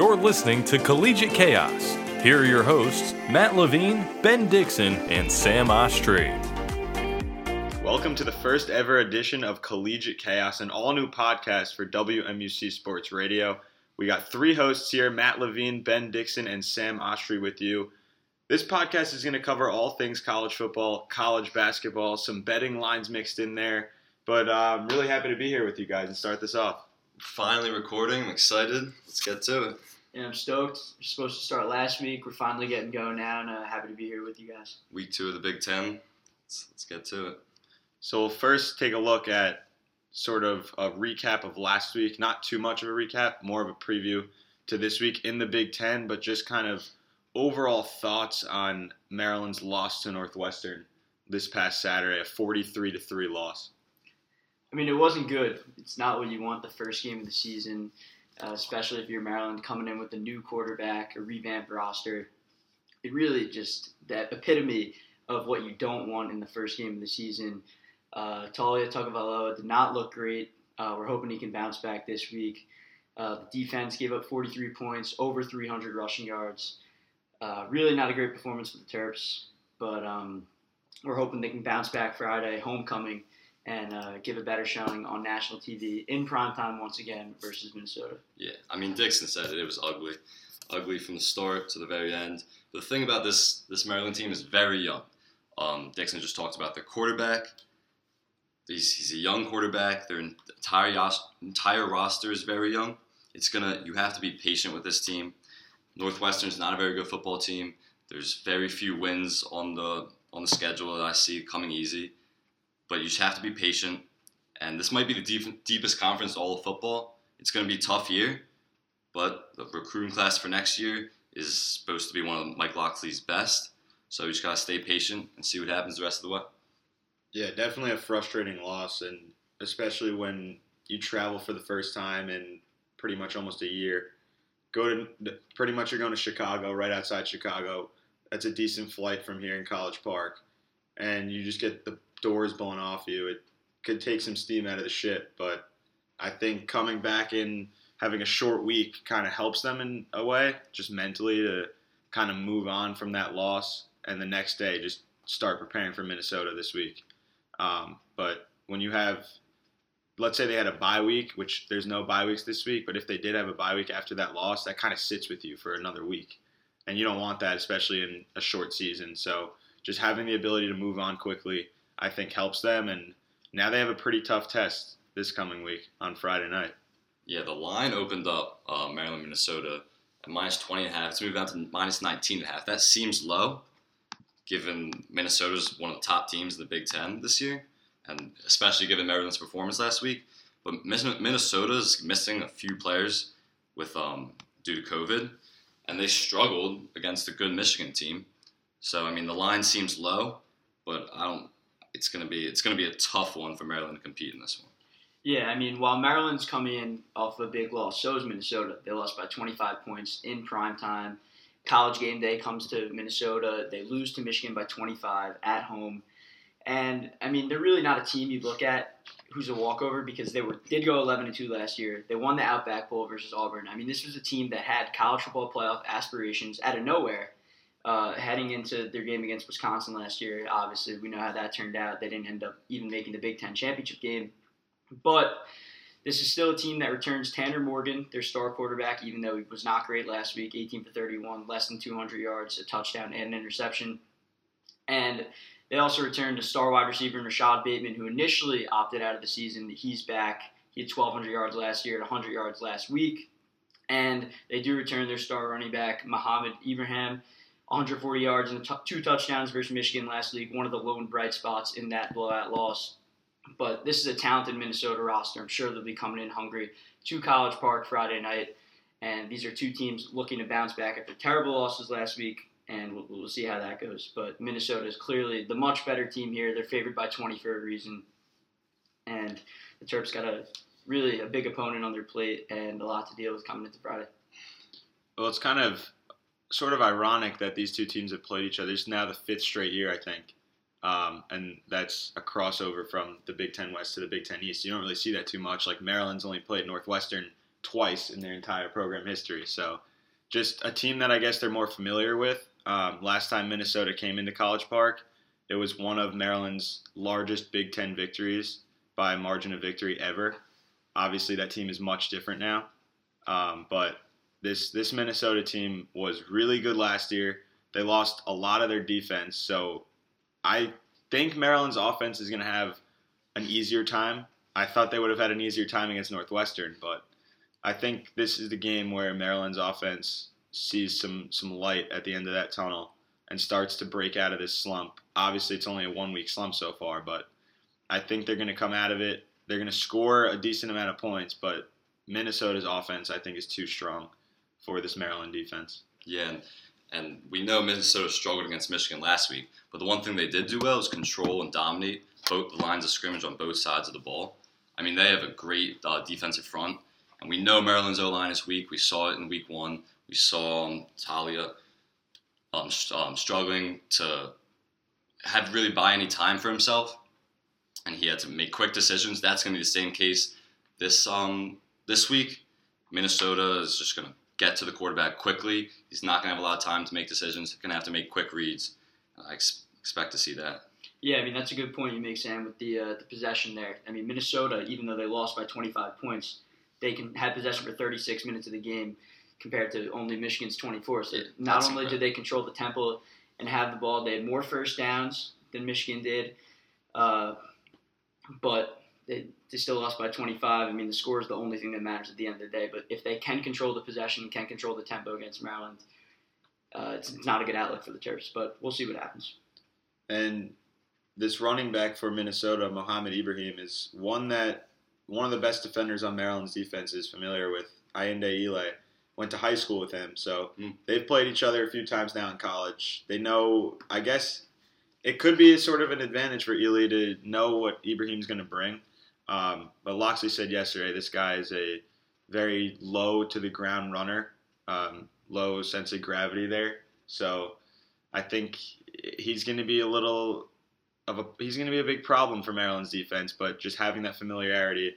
You're listening to Collegiate Chaos. Here are your hosts, Matt Levine, Ben Dixon, and Sam Ostrey. Welcome to the first ever edition of Collegiate Chaos, an all new podcast for WMUC Sports Radio. We got three hosts here Matt Levine, Ben Dixon, and Sam Ostrey with you. This podcast is going to cover all things college football, college basketball, some betting lines mixed in there. But uh, I'm really happy to be here with you guys and start this off. Finally recording. I'm excited. Let's get to it. And I'm stoked. We're supposed to start last week. We're finally getting going now, and uh, happy to be here with you guys. Week two of the Big Ten. Let's, let's get to it. So we'll first take a look at sort of a recap of last week. Not too much of a recap, more of a preview to this week in the Big Ten, but just kind of overall thoughts on Maryland's loss to Northwestern this past Saturday, a 43 to 3 loss. I mean, it wasn't good. It's not what you want the first game of the season, uh, especially if you're Maryland coming in with a new quarterback, a revamped roster. It really just that epitome of what you don't want in the first game of the season. Uh, Taulia Tagovailoa did not look great. Uh, we're hoping he can bounce back this week. Uh, the defense gave up 43 points, over 300 rushing yards. Uh, really not a great performance for the Terps, but um, we're hoping they can bounce back Friday, homecoming, and uh, give a better showing on national TV in prime time once again versus Minnesota. Yeah, I mean Dixon said it. It was ugly, ugly from the start to the very end. But the thing about this this Maryland team is very young. Um, Dixon just talked about the quarterback. He's, he's a young quarterback. Their entire entire roster is very young. It's gonna you have to be patient with this team. Northwestern's not a very good football team. There's very few wins on the on the schedule that I see coming easy, but you just have to be patient. And this might be the deep, deepest conference all of football. It's going to be a tough year, but the recruiting class for next year is supposed to be one of Mike Locksley's best. So you just got to stay patient and see what happens the rest of the way. Yeah, definitely a frustrating loss, and especially when you travel for the first time in pretty much almost a year. Go to pretty much you're going to Chicago, right outside Chicago. That's a decent flight from here in College Park, and you just get the doors blown off you. It could take some steam out of the ship, but I think coming back in having a short week kind of helps them in a way, just mentally to kind of move on from that loss, and the next day just start preparing for Minnesota this week. Um, but when you have, let's say they had a bye week, which there's no bye weeks this week, but if they did have a bye week after that loss, that kind of sits with you for another week. And you don't want that, especially in a short season. So just having the ability to move on quickly, I think helps them. And now they have a pretty tough test this coming week on Friday night. Yeah, the line opened up uh, Maryland, Minnesota at minus 20 and a half. It's moved down to minus 19 and a half. That seems low, given Minnesota's one of the top teams in the Big Ten this year, and especially given Maryland's performance last week. But Minnesota's missing a few players with um, due to COVID, and they struggled against a good Michigan team. So I mean, the line seems low, but I don't. It's gonna be it's gonna be a tough one for Maryland to compete in this one. Yeah, I mean, while Maryland's coming in off a big loss, so is Minnesota. They lost by 25 points in prime time. College game day comes to Minnesota. They lose to Michigan by 25 at home. And I mean, they're really not a team you look at who's a walkover because they were did go 11 and 2 last year. They won the Outback Bowl versus Auburn. I mean, this was a team that had college football playoff aspirations out of nowhere. Uh, heading into their game against Wisconsin last year, obviously we know how that turned out. They didn't end up even making the Big Ten championship game, but this is still a team that returns Tanner Morgan, their star quarterback, even though he was not great last week 18 for 31, less than 200 yards, a touchdown, and an interception. And they also returned a star wide receiver, Rashod Bateman, who initially opted out of the season. He's back. He had 1,200 yards last year, 100 yards last week. And they do return their star running back, Mohamed Ibrahim. 140 yards and two touchdowns versus Michigan last week, one of the lone bright spots in that blowout loss. But this is a talented Minnesota roster. I'm sure they'll be coming in hungry to College Park Friday night. And these are two teams looking to bounce back after terrible losses last week, and we'll, we'll see how that goes. But Minnesota is clearly the much better team here. They're favored by 20 for a reason. And the Terps got a really a big opponent on their plate and a lot to deal with coming into Friday. Well, it's kind of sort of ironic that these two teams have played each other. It's now the fifth straight year, I think. Um, and that's a crossover from the Big Ten West to the Big Ten East. You don't really see that too much. Like Maryland's only played Northwestern twice in their entire program history, so just a team that I guess they're more familiar with. Um, last time Minnesota came into College Park, it was one of Maryland's largest Big Ten victories by margin of victory ever. Obviously, that team is much different now, um, but this this Minnesota team was really good last year. They lost a lot of their defense, so I think Maryland's offense is going to have an easier time. I thought they would have had an easier time against Northwestern, but I think this is the game where Maryland's offense sees some some light at the end of that tunnel and starts to break out of this slump. Obviously, it's only a one week slump so far, but I think they're going to come out of it. They're going to score a decent amount of points, but Minnesota's offense, I think, is too strong for this Maryland defense. Yeah, and, and we know Minnesota struggled against Michigan last week, but the one thing they did do well is control and dominate both the lines of scrimmage on both sides of the ball. I mean, they have a great uh, defensive front, and we know Maryland's O line is weak. We saw it in week one. We saw um, Taulia um, um, struggling to have really buy any time for himself, and he had to make quick decisions. That's going to be the same case this um this week. Minnesota is just going to get to the quarterback quickly. He's not going to have a lot of time to make decisions. He's going to have to make quick reads. I ex- expect to see that. Yeah, I mean that's a good point you make, Sam, with the uh, the possession there. I mean Minnesota, even though they lost by 25 points, they can have possession for 36 minutes of the game compared to only Michigan's 24. So Yeah, not only incredible. did they control the tempo and have the ball, they had more first downs than Michigan did, uh, but they, they still lost by 25. I mean the score is the only thing that matters at the end of the day. But if they can control the possession, can control the tempo against Maryland, uh, it's, it's not a good outlook for the Terps. But we'll see what happens. And this running back for Minnesota, Mohamed Ibrahim, is one that one of the best defenders on Maryland's defense is familiar with. Ayinde Eley went to high school with him, so Mm. they've played each other a few times now in college. They know, I guess, it could be sort of an advantage for Eley to know what Ibrahim's going to bring. Um, but Locksley said yesterday, this guy is a very low to the ground runner, um, low sense of gravity there. So I think he's going to be a little of a he's going to be a big problem for Maryland's defense. But just having that familiarity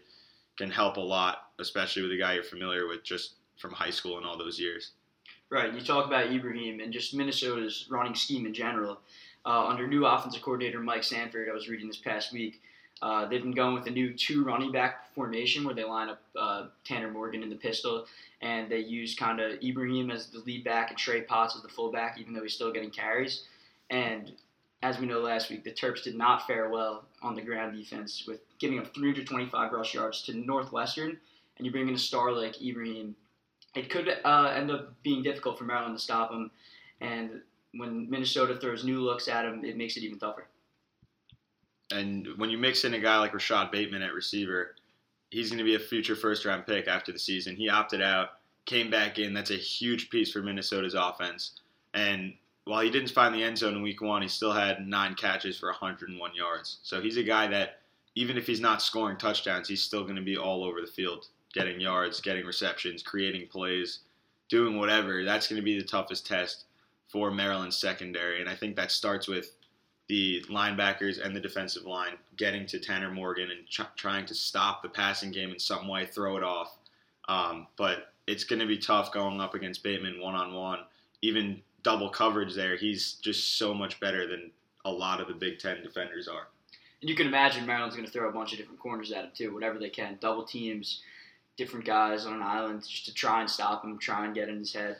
can help a lot, especially with a guy you're familiar with just from high school and all those years. Right. You talk about Ibrahim and just Minnesota's running scheme in general. Uh, under new offensive coordinator Mike Sanford, I was reading this past week. Uh, they've been going with a new two running back formation where they line up uh, Tanner Morgan in the pistol, and they use kind of Ibrahim as the lead back and Trey Potts as the fullback, even though he's still getting carries. And as we know last week, the Terps did not fare well on the ground defense with giving up 325 rush yards to Northwestern, and you bring in a star like Ibrahim it could uh, end up being difficult for Maryland to stop him. And when Minnesota throws new looks at him, it makes it even tougher. And when you mix in a guy like Rashod Bateman at receiver, he's going to be a future first round pick after the season. He opted out, came back in. That's a huge piece for Minnesota's offense. And while he didn't find the end zone in week one, he still had nine catches for 101 yards. So he's a guy that, even if he's not scoring touchdowns, he's still going to be all over the field, getting yards, getting receptions, creating plays, doing whatever. That's going to be the toughest test for Maryland's secondary. And I think that starts with the linebackers and the defensive line getting to Tanner Morgan and ch- trying to stop the passing game in some way, throw it off. Um, but it's going to be tough going up against Bateman one on one. Even double coverage there, he's just so much better than a lot of the Big Ten defenders are. And you can imagine Maryland's going to throw a bunch of different corners at him, too, whatever they can. Double teams, different guys on an island just to try and stop him, try and get in his head.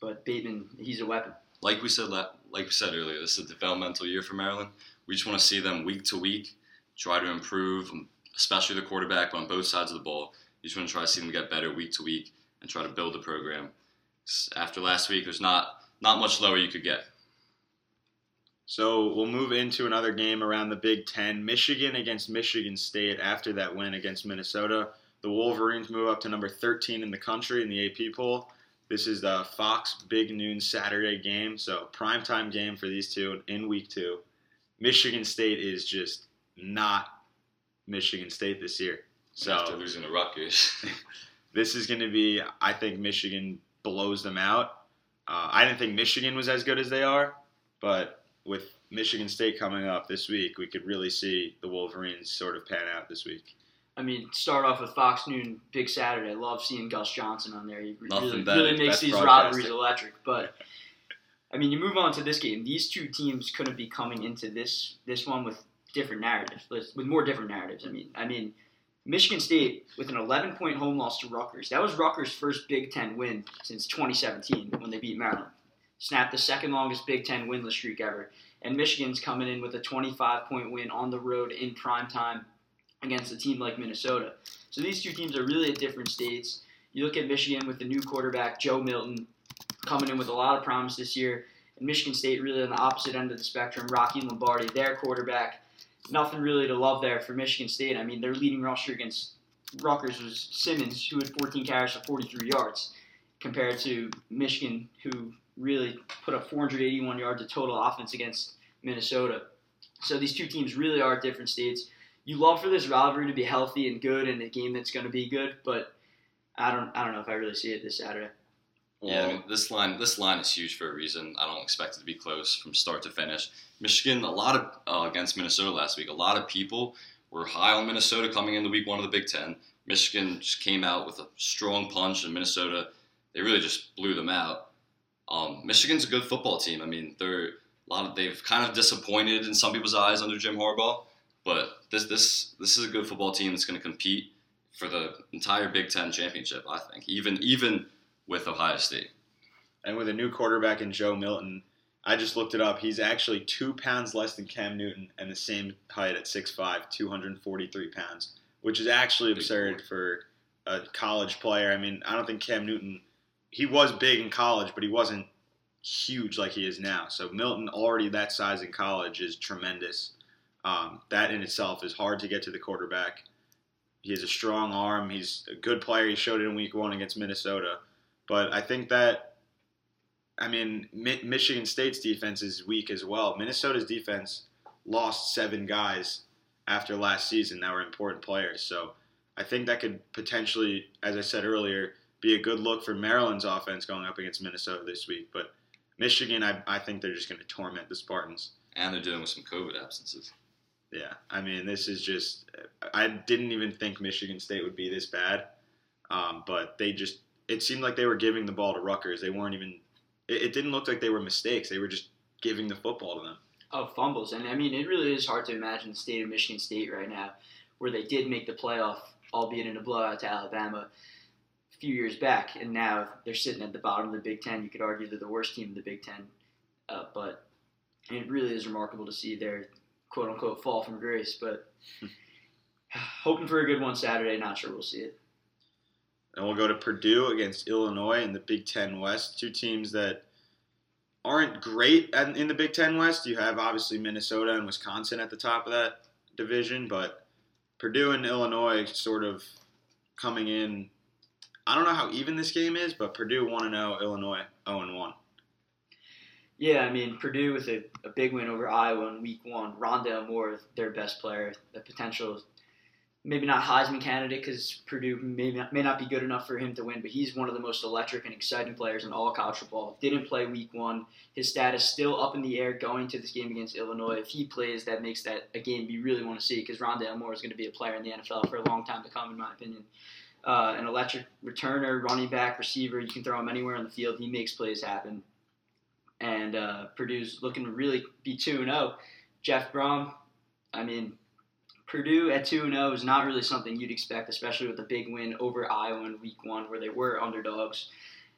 But Bateman, he's a weapon. like we said la- like we said earlier, this is a developmental year for Maryland. We just want to see them week to week try to improve, um, especially the quarterback on both sides of the ball. You just want to try to see them get better week to week and try to build the program. After last week, there's not not much lower you could get. So we'll move into another game around the Big Ten. Michigan against Michigan State after that win against Minnesota. The Wolverines move up to number 13 in the country in the AP poll. This is the Fox Big Noon Saturday game, so primetime game for these two in week two. Michigan State is just not Michigan State this year. So after losing to Rutgers. this is going to be, I think Michigan blows them out. Uh, I didn't think Michigan was as good as they are, but with Michigan State coming up this week, we could really see the Wolverines sort of pan out this week. I mean, start off with Fox Noon Big Saturday. I love seeing Gus Johnson on there. He Nothing really, better. really makes Best these rivalries electric. But I mean, you move on to this game. These two teams couldn't be coming into this this one with different narratives, with with more different narratives. I mean, I mean, Michigan State with an 11 point home loss to Rutgers. That was Rutgers' first Big Ten win since 2017 when they beat Maryland. Snapped the second longest Big Ten winless streak ever. And Michigan's coming in with a 25 point win on the road in prime time against a team like Minnesota. So these two teams are really at different states. You look at Michigan with the new quarterback, Joe Milton, coming in with a lot of promise this year. And Michigan State really on the opposite end of the spectrum. Rocky Lombardi, their quarterback. Nothing really to love there for Michigan State. I mean, their leading rusher against Rutgers was Simmons, who had 14 carries for 43 yards, compared to Michigan, who really put up 481 yards of total offense against Minnesota. So these two teams really are at different states. You love for this rivalry to be healthy and good and a game that's going to be good, but I don't, I don't know if I really see it this Saturday. Yeah, I mean, this line this line is huge for a reason. I don't expect it to be close from start to finish. Michigan, a lot of uh, against Minnesota last week. A lot of people were high on Minnesota coming into Week One of the Big Ten. Michigan just came out with a strong punch, and Minnesota they really just blew them out. Um, Michigan's a good football team. I mean, they're a lot of they've kind of disappointed in some people's eyes under Jim Harbaugh, but this this this is a good football team that's going to compete for the entire Big Ten championship. I think even even with Ohio State. And with a new quarterback in Joe Milton, I just looked it up. He's actually two pounds less than Cam Newton and the same height at 6'5", 243 pounds, which is actually absurd for a college player. I mean, I don't think Cam Newton, he was big in college, but he wasn't huge like he is now. So Milton, already that size in college, is tremendous. Um, that in itself is hard to get to the quarterback. He has a strong arm. He's a good player. He showed it in week one against Minnesota. But I think that, I mean, Mi- Michigan State's defense is weak as well. Minnesota's defense lost seven guys after last season that were important players. So I think that could potentially, as I said earlier, be a good look for Maryland's offense going up against Minnesota this week. But Michigan, I, I think they're just going to torment the Spartans. And they're dealing with some COVID absences. Yeah, I mean, this is just. I didn't even think Michigan State would be this bad, um, but they just. It seemed like they were giving the ball to Rutgers. They weren't even. It, it didn't look like they were mistakes. They were just giving the football to them. of fumbles. And I mean, it really is hard to imagine the state of Michigan State right now, where they did make the playoff, albeit in a blowout to Alabama a few years back, and now they're sitting at the bottom of the Big Ten. You could argue they're the worst team in the Big Ten, uh, but it really is remarkable to see their quote unquote fall from grace. But hmm. hoping for a good one Saturday. Not sure we'll see it. And we'll go to Purdue against Illinois in the Big Ten West. Two teams that aren't great in the Big Ten West. You have obviously Minnesota and Wisconsin at the top of that division, but Purdue and Illinois sort of coming in. I don't know how even this game is, but Purdue 1 0, Illinois 0 1. Yeah, I mean Purdue with a, a big win over Iowa in Week One. Rondale Moore, their best player, the potential, maybe not Heisman candidate because Purdue may not, may not be good enough for him to win, but he's one of the most electric and exciting players in all college football. Didn't play Week One. His status still up in the air going to this game against Illinois. If he plays, that makes that a game you really want to see because Rondale Moore is going to be a player in the NFL for a long time to come, in my opinion. Uh, an electric returner, running back, receiver. You can throw him anywhere on the field. He makes plays happen and uh, Purdue's looking to really be 2 0. Jeff Brohm, I mean, Purdue at 2 0 is not really something you'd expect, especially with a big win over Iowa in week one where they were underdogs.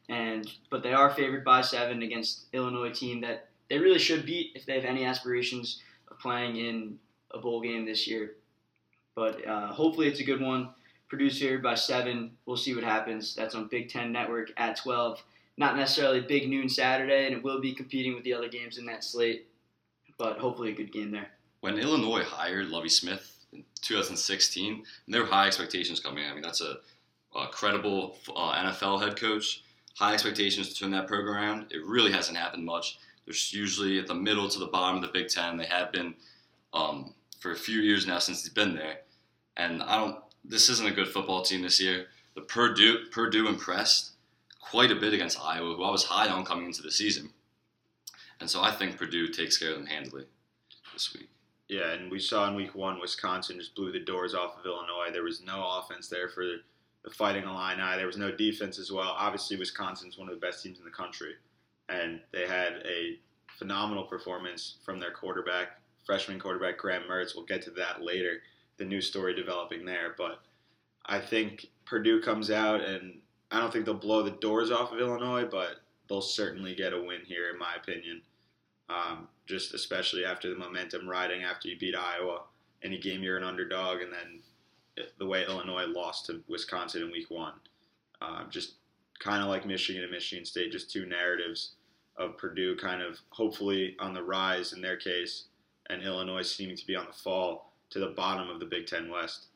And But they are favored by seven against Illinois team that they really should beat if they have any aspirations of playing in a bowl game this year. But uh, hopefully it's a good one. Purdue's favored by seven. We'll see what happens. That's on Big Ten Network at 12 not necessarily big noon Saturday, and it will be competing with the other games in that slate. But hopefully, a good game there. When Illinois hired Lovie Smith in 2016, and there were high expectations coming. I mean, that's a, a credible uh, NFL head coach. High expectations to turn that program around. It really hasn't happened much. They're usually at the middle to the bottom of the Big Ten. They have been um, for a few years now since he's been there. And I don't. This isn't a good football team this year. The Purdue Purdue impressed quite a bit against Iowa, who I was high on coming into the season. And so I think Purdue takes care of them handily this week. Yeah, and we saw in week one, Wisconsin just blew the doors off of Illinois. There was no offense there for the Fighting Illini. There was no defense as well. Obviously, Wisconsin's one of the best teams in the country, and they had a phenomenal performance from their quarterback, freshman quarterback Graham Mertz. We'll get to that later. The new story developing there, but I think Purdue comes out, and I don't think they'll blow the doors off of Illinois, but they'll certainly get a win here, in my opinion. Um, just especially after the momentum riding after you beat Iowa. Any game you're an underdog, and then the way Illinois lost to Wisconsin in week one. Uh, just kind of like Michigan and Michigan State, just two narratives of Purdue kind of hopefully on the rise in their case, and Illinois seeming to be on the fall to the bottom of the Big Ten West.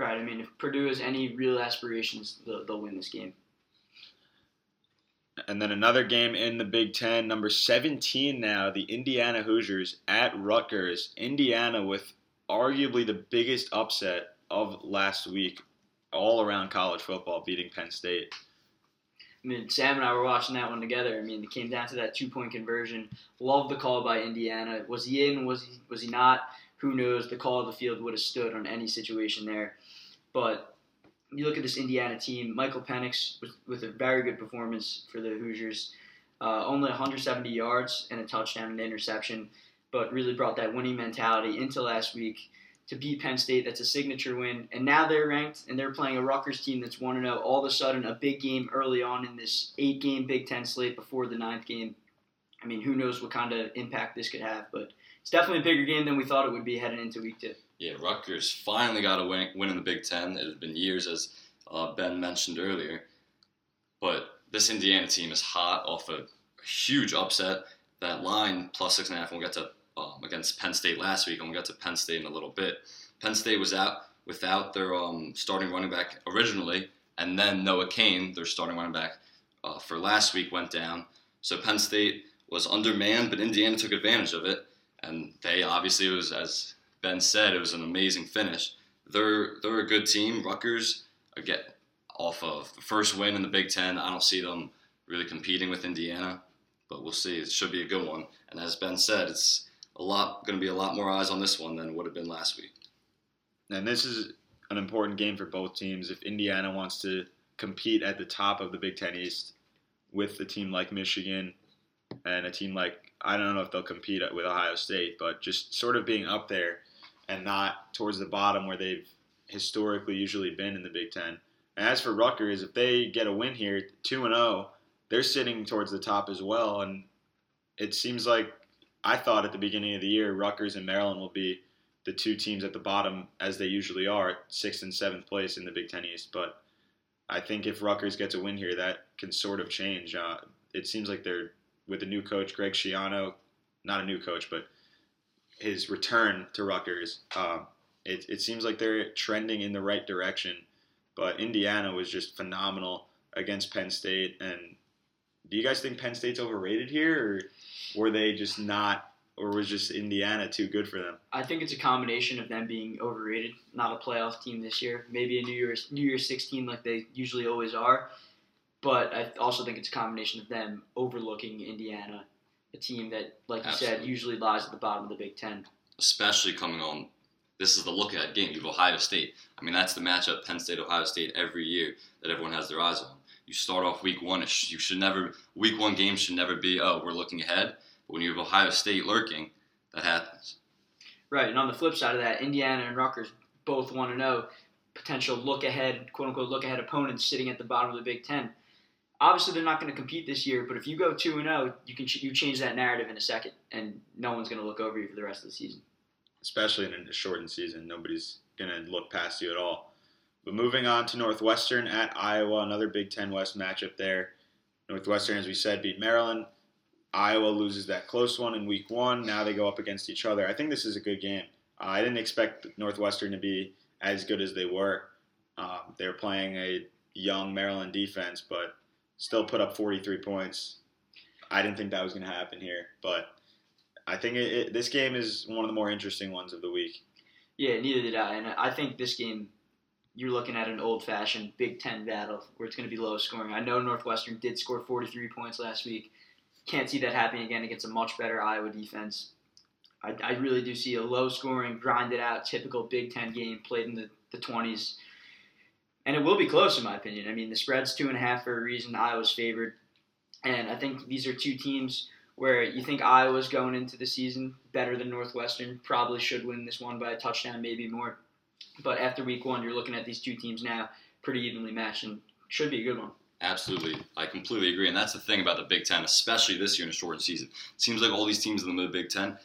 Right. I mean, if Purdue has any real aspirations, they'll, they'll win this game. And then another game in the Big Ten, number 17 now, the Indiana Hoosiers at Rutgers. Indiana with arguably the biggest upset of last week, all around college football, beating Penn State. I mean, Sam and I were watching that one together. I mean, it came down to that two point conversion. Love the call by Indiana. Was he in? Was he? Was he not? Who knows? The call of the field would have stood on any situation there. But you look at this Indiana team, Michael Penix with, with a very good performance for the Hoosiers. Uh, only 170 yards and a touchdown and interception, but really brought that winning mentality into last week to beat Penn State. That's a signature win. And now they're ranked and they're playing a Rutgers team that's 1 0. All of a sudden, a big game early on in this eight game Big Ten slate before the ninth game. I mean, who knows what kind of impact this could have, but it's definitely a bigger game than we thought it would be heading into week two. Yeah, Rutgers finally got a win, win in the Big Ten. It had been years, as uh, Ben mentioned earlier. But this Indiana team is hot off a huge upset. That line plus six and a half. We'll get to um, against Penn State last week, and we'll get to Penn State in a little bit. Penn State was out without their um, starting running back originally, and then Noah Cain, their starting running back uh, for last week, went down. So Penn State was undermanned, but Indiana took advantage of it, and they obviously it was as Ben said, it was an amazing finish. They're they're a good team. Rutgers get off of the first win in the Big Ten. I don't see them really competing with Indiana, but we'll see. It should be a good one. And as Ben said, it's a lot going to be a lot more eyes on this one than it would have been last week. And this is an important game for both teams. If Indiana wants to compete at the top of the Big Ten East with a team like Michigan and a team like I don't know if they'll compete with Ohio State, but just sort of being up there and not towards the bottom where they've historically usually been in the Big Ten. And as for Rutgers, if they get a win here, two and zero, oh, they're sitting towards the top as well. And it seems like I thought at the beginning of the year, Rutgers and Maryland will be the two teams at the bottom as they usually are, sixth and seventh place in the Big Ten East. But I think if Rutgers gets a win here, that can sort of change. Uh, it seems like they're with a new coach, Greg Schiano, not a new coach, but his return to Rutgers. Um, it, it seems like they're trending in the right direction. But Indiana was just phenomenal against Penn State. And do you guys think Penn State's overrated here, or were they just not, or was just Indiana too good for them? I think it's a combination of them being overrated, not a playoff team this year, maybe a New Year's New Year's 16 like they usually always are. But I also think it's a combination of them overlooking Indiana a team that, like you Absolutely. said, usually lies at the bottom of the Big Ten. Especially coming on, this is the look ahead game. You have Ohio State. I mean, that's the matchup Penn State Ohio State every year that everyone has their eyes on. You start off week one. You should never week one game should never be oh we're looking ahead. But when you have Ohio State lurking, that happens. Right, and on the flip side of that, Indiana and Rutgers both want to know potential look ahead, quote unquote look ahead opponents sitting at the bottom of the Big Ten obviously they're not going to compete this year, but if you go two and zero, oh, you can you change that narrative in a second, and no one's going to look over you for the rest of the season. Especially in a shortened season, nobody's going to look past you at all. But moving on to Northwestern at Iowa, another Big Ten West matchup there. Northwestern, as we said, beat Maryland. Iowa loses that close one in week one. Now they go up against each other. I think this is a good game. Uh, I didn't expect Northwestern to be as good as they were. Um, they were playing a young Maryland defense, but still put up 43 points. I didn't think that was going to happen here, but I think it, it, this game is one of the more interesting ones of the week. Yeah, neither did I. And I think this game, you're looking at an old fashioned Big Ten battle where it's going to be low scoring. I know Northwestern did score 43 points last week. Can't see that happening again against a much better Iowa defense. I, I really do see a low scoring, grinded out, typical Big Ten game played in the, the 20s. And it will be close, in my opinion. I mean, the spread's two and a half for a reason. Iowa's favored. And I think these are two teams where you think Iowa's going into the season better than Northwestern, probably should win this one by a touchdown, maybe more. But after week one, you're looking at these two teams now pretty evenly matched and should be a good one. Absolutely. I completely agree. And that's the thing about the Big Ten, especially this year in a shortened season. It seems like all these teams in the Big Ten,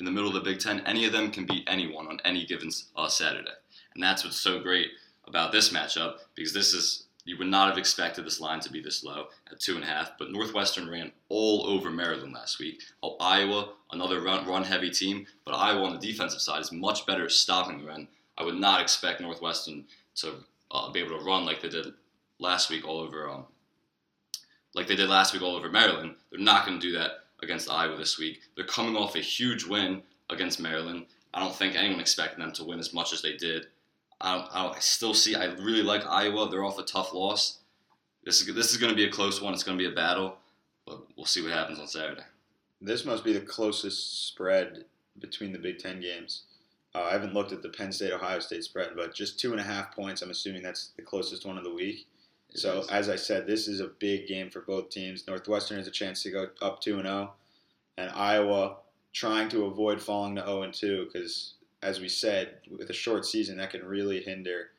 in the middle of the Big Ten, any of them can beat anyone on any given uh, Saturday. And that's what's so great about this matchup because this is you would not have expected this line to be this low at two and a half, but Northwestern ran all over Maryland last week. Oh, Iowa, another run, run heavy team, but Iowa on the defensive side is much better at stopping the run. I would not expect Northwestern to uh, be able to run like they did last week all over, um, like they did last week all over Maryland. They're not going to do that against Iowa this week. They're coming off a huge win against Maryland. I don't think anyone expected them to win as much as they did. I, don't, I, don't, I still see. I really like Iowa. They're off a tough loss. This is this is going to be a close one. It's going to be a battle, but we'll see what happens on Saturday. This must be the closest spread between the Big Ten games. Uh, I haven't looked at the Penn State Ohio State spread, but just two and a half points. I'm assuming that's the closest one of the week. It so is. as I said, this is a big game for both teams. Northwestern has a chance to go up two and zero, and Iowa trying to avoid falling to zero and two because, as we said, with a short season, that can really hinder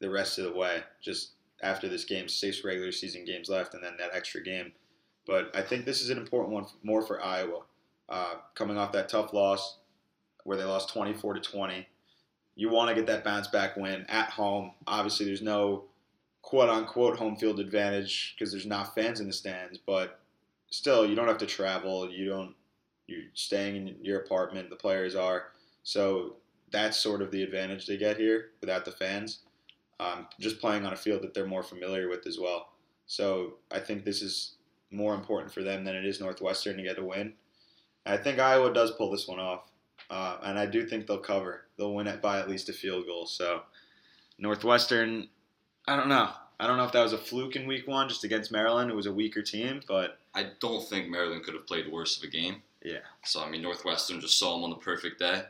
the rest of the way. Just after this game, six regular season games left, and then that extra game. But I think this is an important one more for Iowa, uh, coming off that tough loss where they lost 24 to 20. You want to get that bounce back win at home. Obviously, there's no quote unquote home field advantage because there's not fans in the stands, but still, you don't have to travel. You don't. You're staying in your apartment. The players are. So that's sort of the advantage they get here without the fans. Um, just playing on a field that they're more familiar with as well. So I think this is more important for them than it is Northwestern to get a win. I think Iowa does pull this one off, uh, and I do think they'll cover. They'll win it by at least a field goal. So Northwestern, I don't know. I don't know if that was a fluke in week one, just against Maryland. It was a weaker team, but I don't think Maryland could have played worse of a game. Yeah. So I mean, Northwestern just saw them on the perfect day.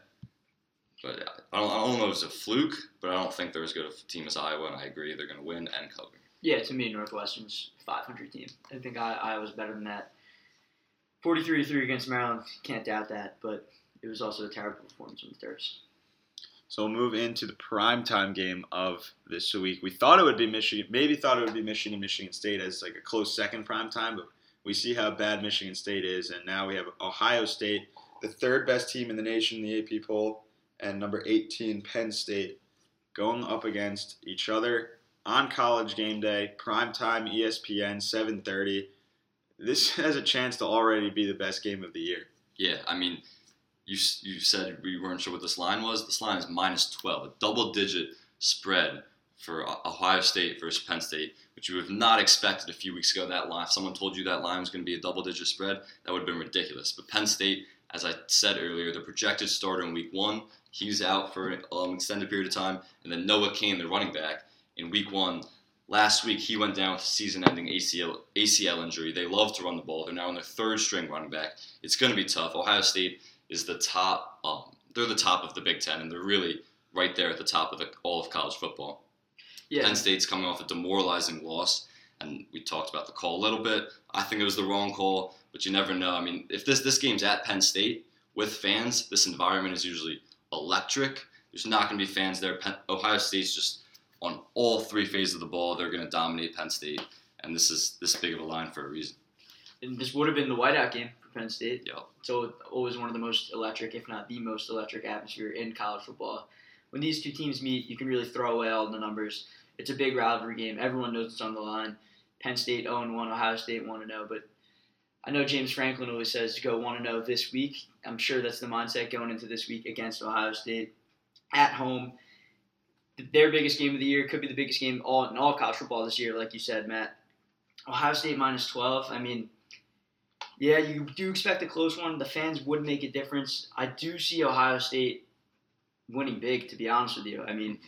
But I don't, I don't know if it was a fluke, but I don't think they're as good a team as Iowa, and I agree they're going to win and cover. Yeah, to me, Northwestern's 500 team. I think I, Iowa's better than that. 43 3 against Maryland, can't doubt that, but it was also a terrible performance from the Terps. So we'll move into the primetime game of this week. We thought it would be Michigan, maybe thought it would be Michigan, and Michigan State as like a close second primetime, but we see how bad Michigan State is, and now we have Ohio State, the third best team in the nation in the AP poll, and number 18 Penn State going up against each other on college game day, primetime ESPN 7:30. This has a chance to already be the best game of the year. Yeah, I mean, you you said we weren't sure what this line was. This line is minus 12, a double digit spread for Ohio State versus Penn State, which you would have not expected a few weeks ago. That line, if someone told you that line was going to be a double digit spread, that would have been ridiculous. But Penn State, as I said earlier, the projected starter in week one, he's out for an um, extended period of time, and then Noah Cain, the running back, in week one. Last week, he went down with a season-ending ACL ACL injury. They love to run the ball. They're now on their third-string running back. It's going to be tough. Ohio State is the top. Um, they're the top of the Big Ten, and they're really right there at the top of the, all of college football. Yeah, Penn State's coming off a demoralizing loss, and we talked about the call a little bit. I think it was the wrong call, but you never know. I mean, if this this game's at Penn State with fans, this environment is usually electric. There's not going to be fans there. Penn, Ohio State's just on all three phases of the ball. They're going to dominate Penn State, and this is this big of a line for a reason. and this would have been the whiteout game for Penn State. Yep. So always one of the most electric, if not the most electric atmosphere in college football. When these two teams meet, you can really throw away all the numbers. It's a big rivalry game. Everyone knows it's on the line. Penn State 0 1, Ohio State 1 0. But I know James Franklin always says to go 1 0 this week. I'm sure that's the mindset going into this week against Ohio State at home. Their biggest game of the year could be the biggest game all in all college football this year, like you said, Matt. Ohio State minus 12. I mean, yeah, you do expect a close one. The fans would make a difference. I do see Ohio State winning big, to be honest with you. I mean,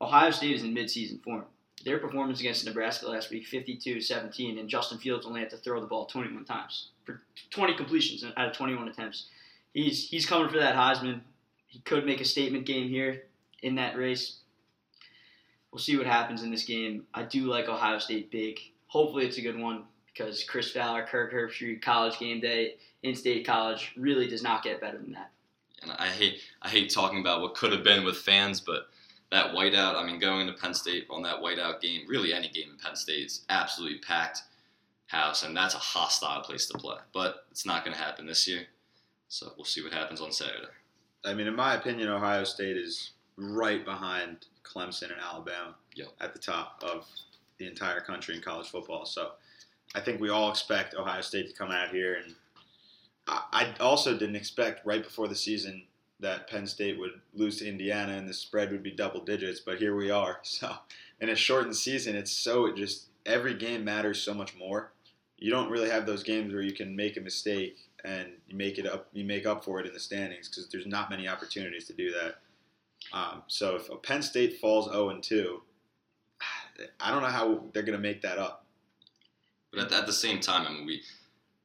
Ohio State is in midseason form. Their performance against Nebraska last week, 52-17, and Justin Fields only had to throw the ball 21 times for 20 completions out of 21 attempts. He's he's coming for that Heisman. He could make a statement game here in that race. We'll see what happens in this game. I do like Ohio State big. Hopefully, it's a good one because Chris Fowler, Kirk Herbstreit, College Game Day, in-state college really does not get better than that. And I hate I hate talking about what could have been with fans, but that whiteout. I mean, going to Penn State on that whiteout game, really any game in Penn State is absolutely packed house, and that's a hostile place to play. But it's not going to happen this year, so we'll see what happens on Saturday. I mean, in my opinion, Ohio State is right behind Clemson and Alabama Yep. at the top of the entire country in college football. So I think we all expect Ohio State to come out here. And I, I also didn't expect right before the season that Penn State would lose to Indiana and the spread would be double digits. But here we are. So in a shortened season, it's so it just every game matters so much more. You don't really have those games where you can make a mistake and you make it up. You make up for it in the standings because there's not many opportunities to do that. Um, so if Penn State falls 0 and 2, I don't know how they're going to make that up. But at, at the same time, I mean, we,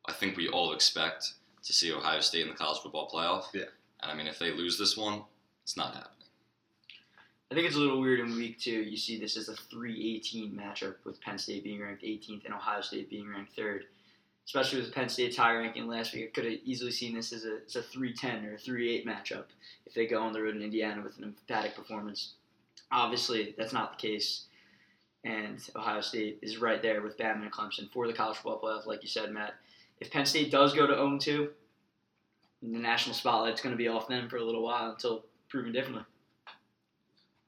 I think we all expect to see Ohio State in the college football playoff. Yeah. And I mean, if they lose this one, it's not happening. I think it's a little weird in week two. You see this as a 3-18 matchup with Penn State being ranked 18th and Ohio State being ranked third. Especially with Penn State's high ranking last week, I could have easily seen this as a, as a 3-10 or a 3-8 matchup if they go on the road in Indiana with an emphatic performance. Obviously, that's not the case. And Ohio State is right there with Bama and Clemson for the college football playoff, like you said, Matt. If Penn State does go to 0-2, the national spotlight's going to be off them for a little while until proven differently.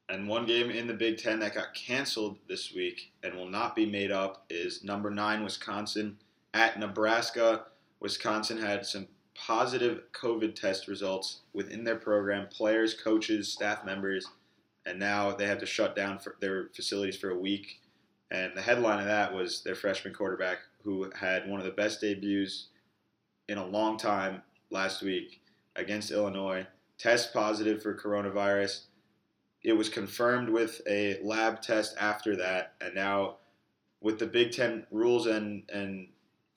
And one game in the Big Ten that got canceled this week and will not be made up is number nine Wisconsin at Nebraska. Wisconsin had some positive COVID test results within their program, players, coaches, staff members, and now they have to shut down their facilities for a week. And the headline of that was their freshman quarterback, who had one of the best debuts in a long time last week against Illinois, test positive for coronavirus it was confirmed with a lab test after that, and now with the Big Ten rules and and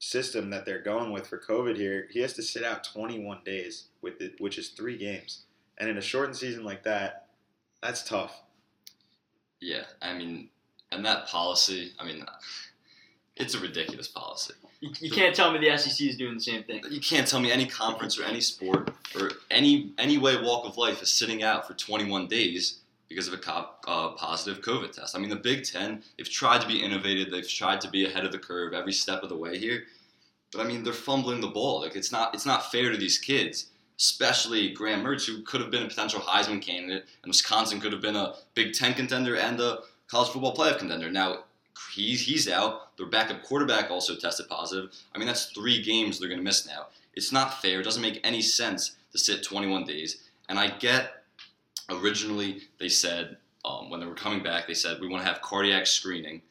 system that they're going with for COVID here, he has to sit out 21 days with it, which is three games. And in a shortened season like that, that's tough. Yeah, I mean, and that policy, I mean, it's a ridiculous policy. You, you can't tell me the SEC is doing the same thing. You can't tell me any conference or any sport or any any way walk of life is sitting out for 21 days because of a uh, positive COVID test. I mean, the Big Ten, they've tried to be innovative. They've tried to be ahead of the curve every step of the way here. But I mean, they're fumbling the ball. Like it's not it's not fair to these kids, especially Graham Mertz, who could have been a potential Heisman candidate, and Wisconsin could have been a Big Ten contender and a college football playoff contender. Now he's he's out. Their backup quarterback also tested positive. I mean, that's three games they're going to miss now. It's not fair. It doesn't make any sense to sit 21 days. And I get originally they said um, when they were coming back, they said we want to have cardiac screening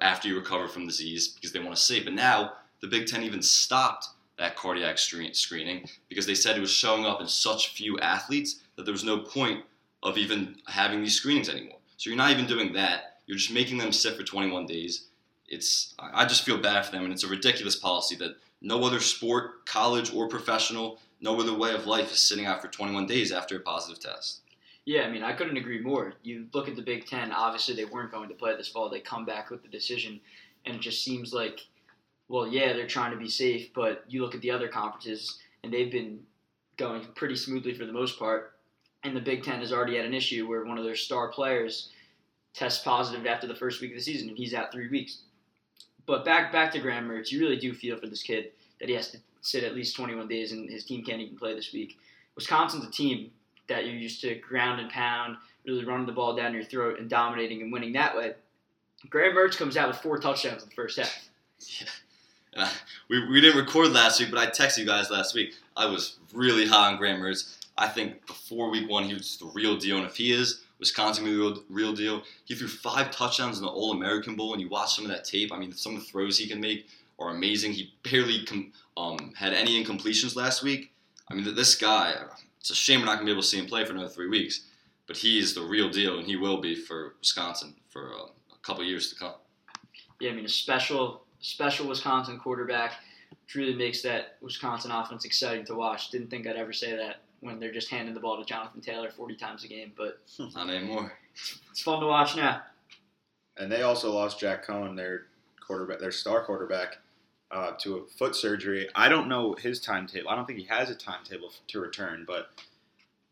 after you recover from disease because they want to see. But now the Big Ten even stopped that cardiac screening because they said it was showing up in such few athletes that there was no point of even having these screenings anymore. So you're not even doing that. You're just making them sit for 21 days. It's I I just feel bad for them, and it's a ridiculous policy that no other sport, college or professional, no other way of life is sitting out for 21 days after a positive test. Yeah, I mean, I couldn't agree more. You look at the Big Ten, obviously they weren't going to play this fall. They come back with the decision, and it just seems like, well, yeah, they're trying to be safe, but you look at the other conferences, and they've been going pretty smoothly for the most part. And the Big Ten has already had an issue where one of their star players tests positive after the first week of the season, and he's out three weeks. But back back to Graham Mertz, you really do feel for this kid that he has to sit at least 21 days, and his team can't even play this week. Wisconsin's a team that you're used to ground and pound, really running the ball down your throat and dominating and winning that way. Graham Mertz comes out with four touchdowns in the first half. I, we, we didn't record last week, but I texted you guys last week. I was really high on Graham Mertz. I think before week one, he was the real deal. And if he is, Wisconsin the real, real deal. He threw five touchdowns in the All American Bowl. And you watch some of that tape, I mean, some of the throws he can make are amazing. He barely com- um, had any incompletions last week. I mean, this guy, it's a shame we're not going to be able to see him play for another three weeks. But he is the real deal, and he will be for Wisconsin for uh, a couple years to come. Yeah, I mean, a special, special Wisconsin quarterback which really makes that Wisconsin offense exciting to watch. Didn't think I'd ever say that when they're just handing the ball to Jonathan Taylor 40 times a game, but Not anymore. it's fun to watch now. And they also lost Jack Coan, their quarterback, their star quarterback, uh, to a foot surgery. I don't know his timetable. I don't think he has a timetable to return. But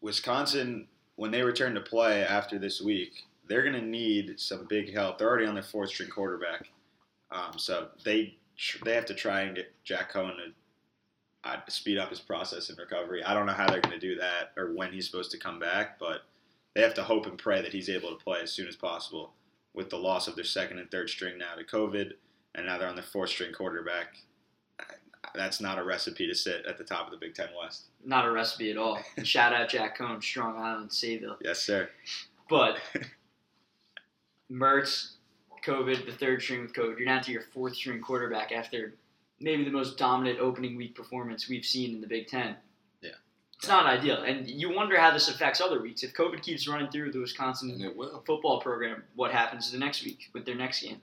Wisconsin, when they return to play after this week, they're going to need some big help. They're already on their fourth string quarterback, um, so they they have to try and get Jack Coan to uh, speed up his process in recovery. I don't know how they're going to do that or when he's supposed to come back, but they have to hope and pray that he's able to play as soon as possible with the loss of their second and third string now to COVID, and now they're on their fourth string quarterback. That's not a recipe to sit at the top of the Big Ten West. Not a recipe at all. Shout out Jack Coan, Strong Island, Sayville. Yes, sir. But Mertz, COVID, the third string with COVID, you're down to your fourth string quarterback after maybe the most dominant opening week performance we've seen in the Big Ten. Yeah. It's not ideal. And you wonder how this affects other weeks. If COVID keeps running through the Wisconsin football program, what happens the next week with their next game?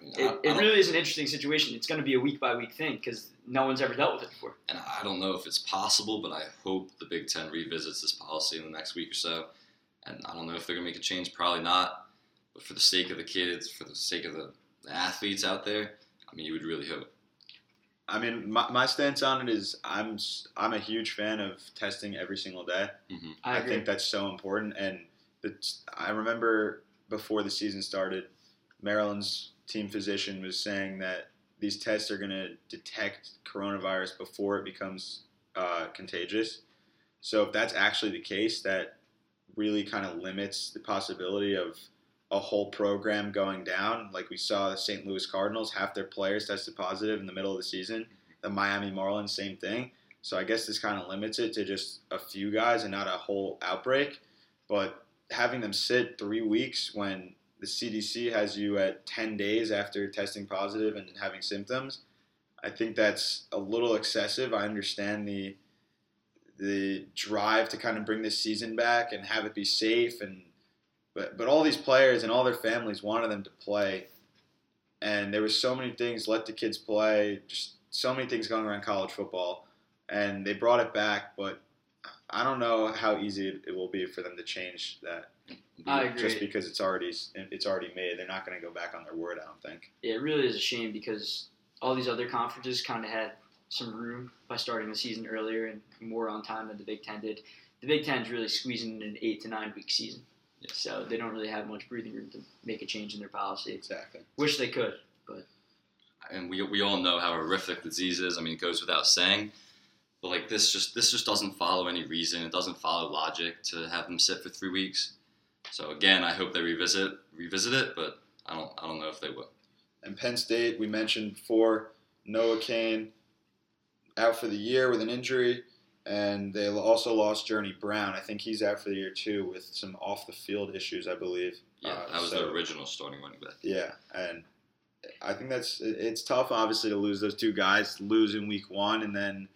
I I- It, I it really is an interesting situation. It's going to be a week by week thing because no one's ever dealt with it before. and I don't know if it's possible, but I hope the Big Ten revisits this policy in the next week or so. And I don't know if they're gonna make a change. Probably not. But for the sake of the kids, for the sake of the, the athletes out there, I mean, you would really hope. I mean, my, my stance on it is I'm s- I'm a huge fan of testing every single day. hmm I, I, think that's so important. And it's, I remember before the season started, Maryland's team physician was saying that these tests are going to detect coronavirus before it becomes uh, contagious. So if that's actually the case, that really kind of limits the possibility of a whole program going down. Like we saw the St. Louis Cardinals, half their players tested positive in the middle of the season. The Miami Marlins, same thing. So I guess this kind of limits it to just a few guys and not a whole outbreak. But having them sit three weeks when the CDC has you at 10 days after testing positive and having symptoms, I think that's a little excessive. I understand the the drive to kind of bring this season back and have it be safe and but but all these players and all their families wanted them to play. And there was so many things let the kids play just so many things going around college football. And they brought it back but I don't know how easy it, it will be for them to change that I agree. just because it's already it's already made they're not going to go back on their word I don't think Yeah, it really is a shame because all these other conferences kind of had some room by starting the season earlier and more on time than the Big Ten did. The Big Ten's really squeezing an eight to nine week season, Yeah. so they don't really have much breathing room to make a change in their policy. exactly Wish they could. But. And we, we all know how horrific the disease is. I mean, it goes without saying. But like this, just this just doesn't follow any reason. It doesn't follow logic to have them sit for three weeks. So again, I hope they revisit revisit it, but I don't I don't know if they will. And Penn State, we mentioned before, Noah Cain out for the year with an injury, and they also lost Journey Brown. I think he's out for the year too with some off the field issues, I believe. Yeah, Uh, that was so- the original starting running back. Yeah, and I think that's it's tough, obviously, to lose those two guys, lose in week one, and then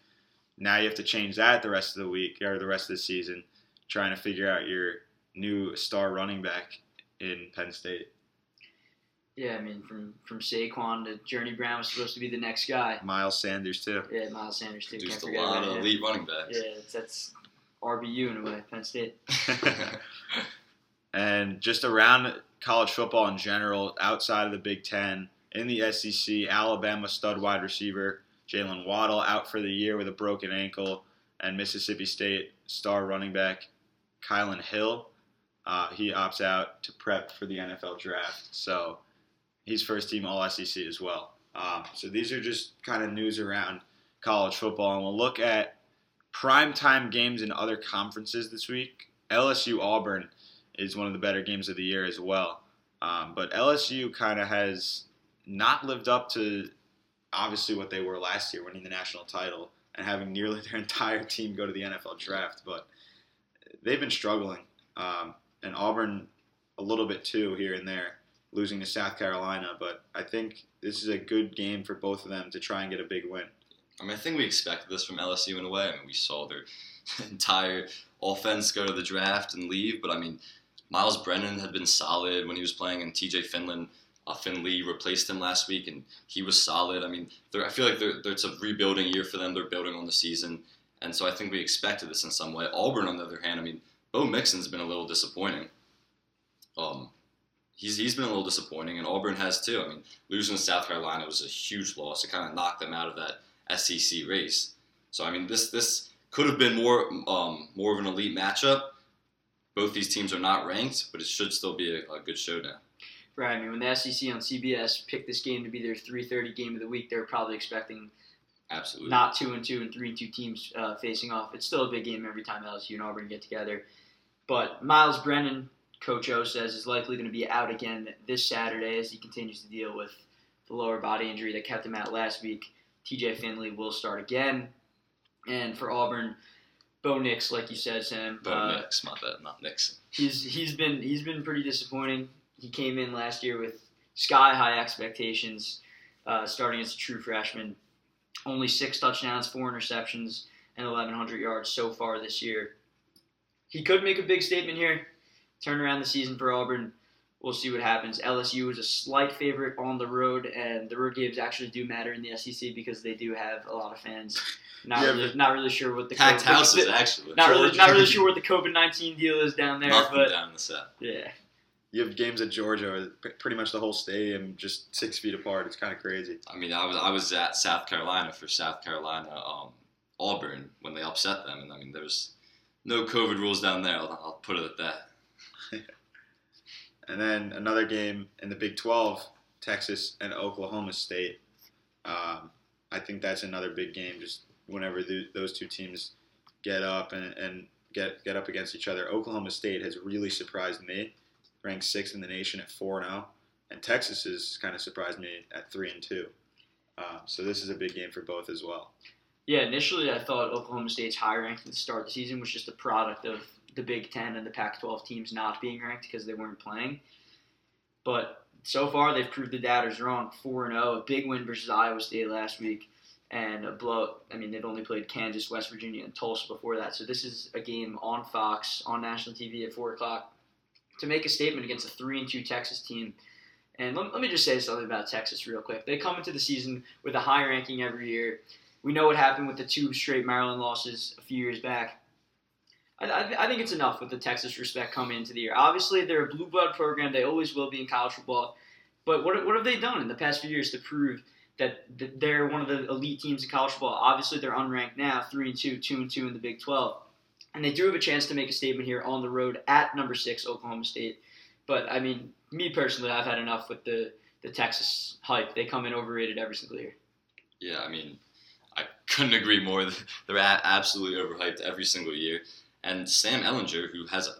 now you have to change that the rest of the week or the rest of the season, trying to figure out your new star running back in Penn State. Yeah, I mean, from from Saquon to Journey Brown was supposed to be the next guy. Miles Sanders too. Yeah, Miles Sanders too. Produced Can't a lot about of him. elite running backs. Yeah, it's, that's RBU in a way. Penn State. and just around college football in general, outside of the Big Ten, in the SEC, Alabama stud wide receiver Jaylen Waddle out for the year with a broken ankle, and Mississippi State star running back Kylin Hill, uh, he opts out to prep for the NFL draft. So he's first team All SEC as well. Um, so these are just kind of news around college football, and we'll look at primetime games in other conferences this week. LSU Auburn is one of the better games of the year as well. Um, but LSU kind of has not lived up to obviously what they were last year, winning the national title and having nearly their entire team go to the NFL draft. But they've been struggling, um, and Auburn a little bit too here and there, losing to South Carolina. But I think this is a good game for both of them to try and get a big win. I mean, I think we expected this from LSU in a way. I mean, we saw their entire offense go to the draft and leave, but I mean, Myles Brennan had been solid when he was playing, and TJ Finland Uh, Finley replaced him last week, and he was solid. I mean, I feel like they're, they're, it's a rebuilding year for them. They're building on the season, and so I think we expected this in some way. Auburn, on the other hand, I mean, Bo Nixon's been a little disappointing. Um, he's he's been a little disappointing, and Auburn has too. I mean, losing to South Carolina was a huge loss. It kind of knocked them out of that SEC race. So I mean, this this could have been more um, more of an elite matchup. Both these teams are not ranked, but it should still be a, a good showdown. Right. I mean, when the SEC on CBS picked this game to be their 3:30 game of the week, they were probably expecting Absolutely. not two and two and three and two teams uh, facing off. It's still a big game every time LSU and Auburn get together. But Myles Brennan, Coach O says, is likely going to be out again this Saturday as he continues to deal with the lower body injury that kept him out last week. TJ Finley will start again. And for Auburn, Bo Nix, like you said, Sam. Bo uh, Nix, my bad, not Nixon. he's he's been he's been pretty disappointing. He came in last year with sky high expectations, uh, starting as a true freshman. Only six touchdowns, four interceptions, and 1,100 yards so far this year. He could make a big statement here, turn around the season for Auburn. We'll see what happens. LSU is a slight favorite on the road, and the road games actually do matter in the SEC because they do have a lot of fans. Not Yeah, really, not really sure what the Packed COVID houses, actually. Not really, not really sure what the COVID nineteen deal is down there, Nothing but down the south. yeah. You have games at Georgia, where pretty much the whole stadium just six feet apart. It's kind of crazy. I mean, I was I was at South Carolina for South Carolina um, Auburn when they upset them, and I mean, there's no COVID rules down there. I'll, I'll put it at that. And then another game in the Big 12, Texas and Oklahoma State. Um, I think that's another big game. Just whenever the, those two teams get up and, and get get up against each other, Oklahoma State has really surprised me, ranked sixth in the nation at four zero, and zero, and Texas has kind of surprised me at three and two. Um, so this is a big game for both as well. Yeah, initially I thought Oklahoma State's high ranked at the start of the season was just a product of the Big Ten and the Pac 12 teams not being ranked because they weren't playing. But so far they've proved the doubters wrong. 4 and 0, a big win versus Iowa State last week, and a blow. I mean, they've only played Kansas, West Virginia, and Tulsa before that. So this is a game on Fox, on national TV at 4 o'clock to make a statement against a 3 and 2 Texas team. And let, let me just say something about Texas real quick. They come into the season with a high ranking every year. We know what happened with the two straight Maryland losses a few years back. I, I, I think it's enough with the Texas respect coming into the year. Obviously, they're a blue blood program. They always will be in college football. But what, what have they done in the past few years to prove that th- they're one of the elite teams in college football? Obviously, they're unranked now, three and two, two and two in the Big 12, and they do have a chance to make a statement here on the road at number six Oklahoma State. But I mean, me personally, I've had enough with the the Texas hype. They come in overrated every single year. Yeah, I mean, I couldn't agree more. They're absolutely overhyped every single year. And Sam Ehlinger, who has an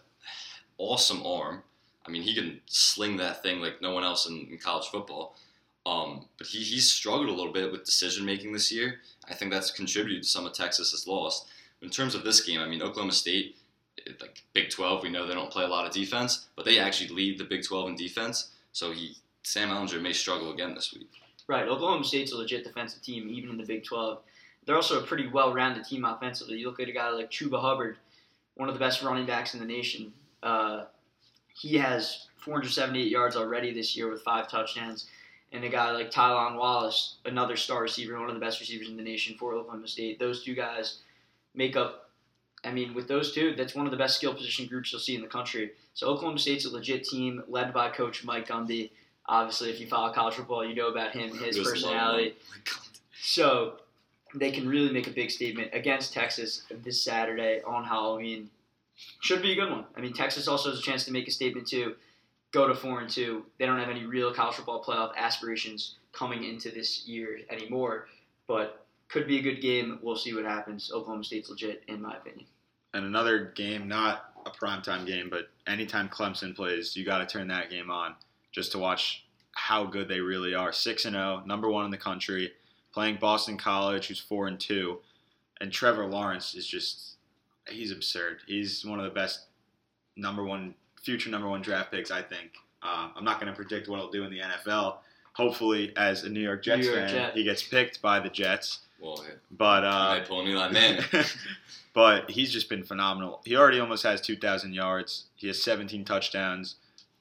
awesome arm, I mean, he can sling that thing like no one else in, in college football. Um, but he, he's struggled a little bit with decision making this year. I think that's contributed to some of Texas's loss. In terms of this game, I mean, Oklahoma State, like Big 12, we know they don't play a lot of defense, but they actually lead the Big 12 in defense. So he, Sam Ehlinger may struggle again this week. Right, Oklahoma State's a legit defensive team, even in the Big 12. They're also a pretty well-rounded team offensively. You look at a guy like Chuba Hubbard, one of the best running backs in the nation. Uh, he has 478 yards already this year with five touchdowns. And a guy like Tylan Wallace, another star receiver, one of the best receivers in the nation for Oklahoma State. Those two guys make up, I mean, with those two, that's one of the best skill position groups you'll see in the country. So Oklahoma State's a legit team led by Coach Mike Gundy. Obviously, if you follow college football, you know about him, his personality. him. My God. So they can really make a big statement against Texas this Saturday on Halloween. Should be a good one. I mean, Texas also has a chance to make a statement too. Go to four and two. They don't have any real college football playoff aspirations coming into this year anymore, but could be a good game. We'll see what happens. Oklahoma State's legit, in my opinion. And another game, not a primetime game, but anytime Clemson plays, you got to turn that game on just to watch how good they really are. Six and zero, number one in the country, playing Boston College, who's four and two, and Trevor Lawrence is just—he's absurd. He's one of the best number one, future number one draft picks, I think. Um, I'm not going to predict what he'll do in the NFL. Hopefully, as a New York Jets New York fan, Jet. he gets picked by the Jets. Well, yeah. But uh, might pull me like man. but he's just been phenomenal. He already almost has 2,000 yards. He has 17 touchdowns,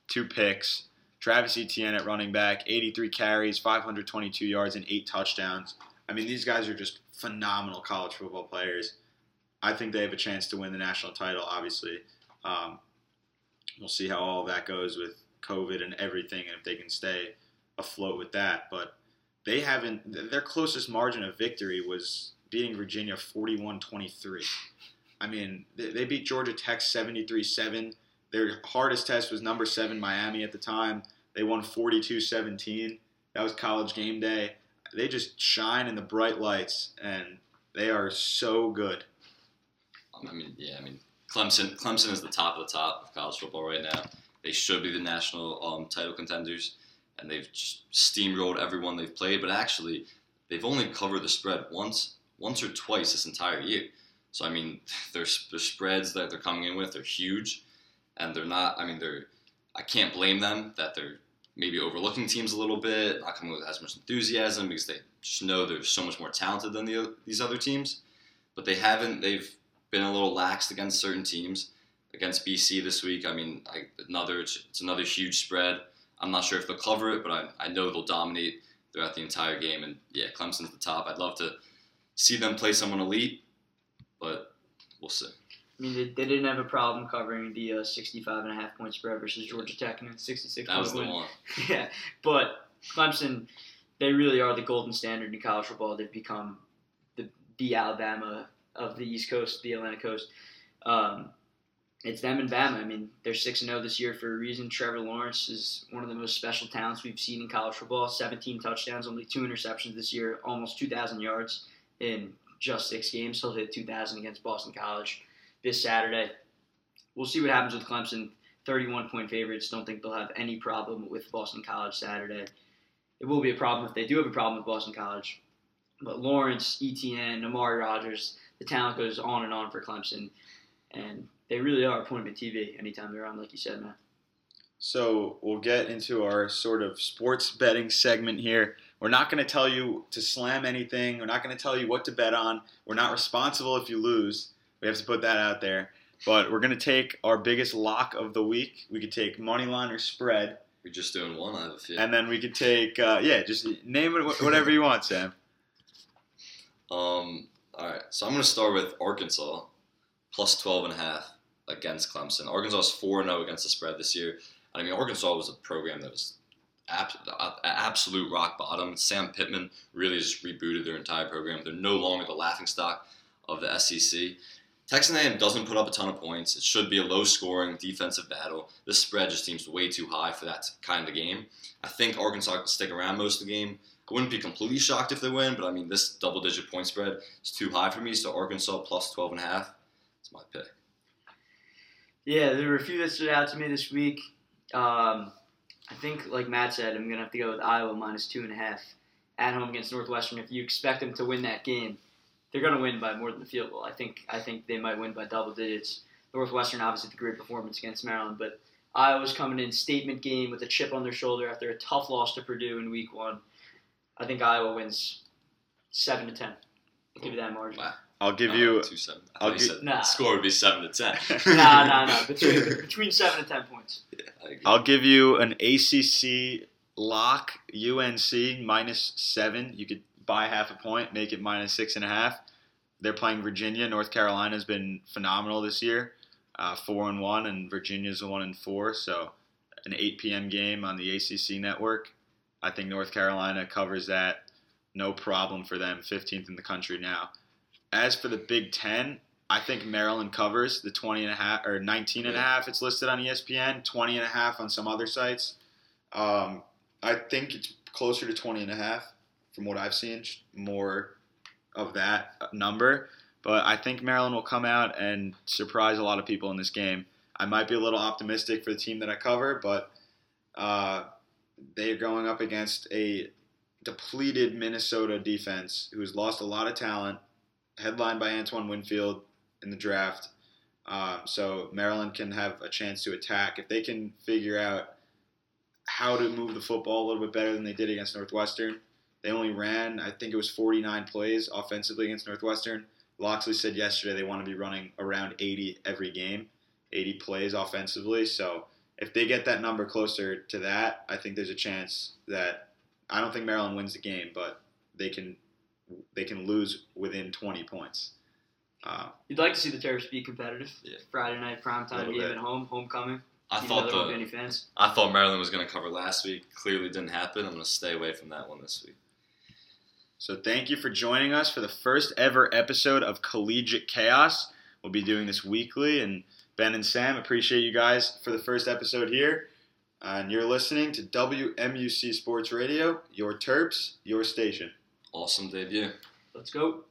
two picks. Travis Etienne at running back, 83 carries, 522 yards, and eight touchdowns. I mean, these guys are just phenomenal college football players. I think they have a chance to win the national title. Obviously, um, we'll see how all that goes with COVID and everything, and if they can stay afloat with that. But they haven't. Their closest margin of victory was beating Virginia 41-23. I mean, they, they beat Georgia Tech 73-7. Their hardest test was number seven Miami at the time. They won 42-17. That was college game day. They just shine in the bright lights, and they are so good. Um, I mean, yeah, I mean, Clemson. Clemson is the top of the top of college football right now. They should be the national um, title contenders, and they've steamrolled everyone they've played. But actually, they've only covered the spread once, once or twice this entire year. So I mean, their, their spreads that they're coming in with are huge, and they're not. I mean, they're. I can't blame them that they're maybe overlooking teams a little bit, not coming with as much enthusiasm because they just know they're so much more talented than the, these other teams. But they haven't. They've been a little laxed against certain teams. Against BC this week, I mean, I, another it's, it's another huge spread. I'm not sure if they'll cover it, but I, I know they'll dominate throughout the entire game. And yeah, Clemson's the top. I'd love to see them play someone elite, but we'll see. I mean, they, they didn't have a problem covering the uh, 65 and a half point spread versus Georgia Tech and 66 That was the one. yeah, but Clemson, they really are the golden standard in college football. They've become the the Alabama of the East Coast, the Atlantic Coast. Um, it's them and Bama. I mean, they're six and zero this year for a reason. Trevor Lawrence is one of the most special talents we've seen in college football. 17 touchdowns, only two interceptions this year, almost 2,000 yards in just six games. He'll hit 2,000 against Boston College this Saturday. We'll see what happens with Clemson. 31 point favorites. Don't think they'll have any problem with Boston College Saturday. It will be a problem if they do have a problem with Boston College. But Lawrence, Etienne, Amari Rodgers, the talent goes on and on for Clemson. And they really are appointment TV anytime they're on, like you said, man. So we'll get into our sort of sports betting segment here. We're not going to tell you to slam anything. We're not going to tell you what to bet on. We're not responsible if you lose. We have to put that out there. But we're going to take our biggest lock of the week. We could take money line or spread, We're just doing one. I have a few. and then we could take uh, yeah, just name it whatever you want, Sam. Um, all right, so I'm going to start with Arkansas plus 12 and a half against Clemson. Arkansas is 4 0 against the spread this year. I mean, Arkansas was a program that was ab- absolute rock bottom. Sam Pittman really just rebooted their entire program. They're no longer the laughing stock of the SEC. Texas A&M doesn't put up a ton of points. It should be a low-scoring defensive battle. This spread just seems way too high for that kind of game. I think Arkansas can stick around most of the game. I wouldn't be completely shocked if they win, but I mean, this double-digit point spread is too high for me. So Arkansas plus 12 and a half. That's my pick. Yeah, there were a few that stood out to me this week. Um, I think, like Matt said, I'm gonna have to go with Iowa minus two and a half at home against Northwestern. If you expect them to win that game, they're gonna win by more than the field goal. I think I think they might win by double digits. Northwestern obviously the great performance against Maryland, but Iowa's coming in statement game with a chip on their shoulder after a tough loss to Purdue in week one. I think Iowa wins seven to ten. Give you that margin. Wow. I'll give Uh, you. two seven. I I'll gi- said Nah. the score would be seven to ten. nah, nah, nah. Between between seven and ten points. Yeah, I agree. I'll give you an ACC lock. UNC minus seven. You could buy half a point, make it minus six and a half. They're playing Virginia. North Carolina's been phenomenal this year, uh, four and one, and Virginia's one and four. So, an 8 p.m. game on the ACC network. I think North Carolina covers that, no problem for them. 15th in the country now. As for the Big Ten, I think Maryland covers the 20 and a half or 19 and a half. It's listed on ESPN, 20 and a half on some other sites. Um, I think it's closer to 20 and a half from what I've seen, more of that number. But I think Maryland will come out and surprise a lot of people in this game. I might be a little optimistic for the team that I cover, but uh, they are going up against a depleted Minnesota defense who's lost a lot of talent, headlined by Antoine Winfield in the draft. Um, so Maryland can have a chance to attack if they can figure out how to move the football a little bit better than they did against Northwestern. They only ran, I think it was 49 plays offensively against Northwestern. Locksley said yesterday they want to be running around 80 every game, 80 plays offensively. So if they get that number closer to that, I think there's a chance that I don't think Maryland wins the game, but they can they can lose within 20 points. Uh, You'd like to see the Terps be competitive. Yeah. Friday night primetime Little game bit. at home, homecoming. I even thought there the any fans. I thought Maryland was going to cover last week. Clearly didn't happen. I'm going to stay away from that one this week. So thank you for joining us for the first ever episode of Collegiate Chaos. We'll be doing this weekly, and Ben and Sam appreciate you guys for the first episode here. And you're listening to WMUC Sports Radio, your Terps, your station. Awesome debut. Let's go.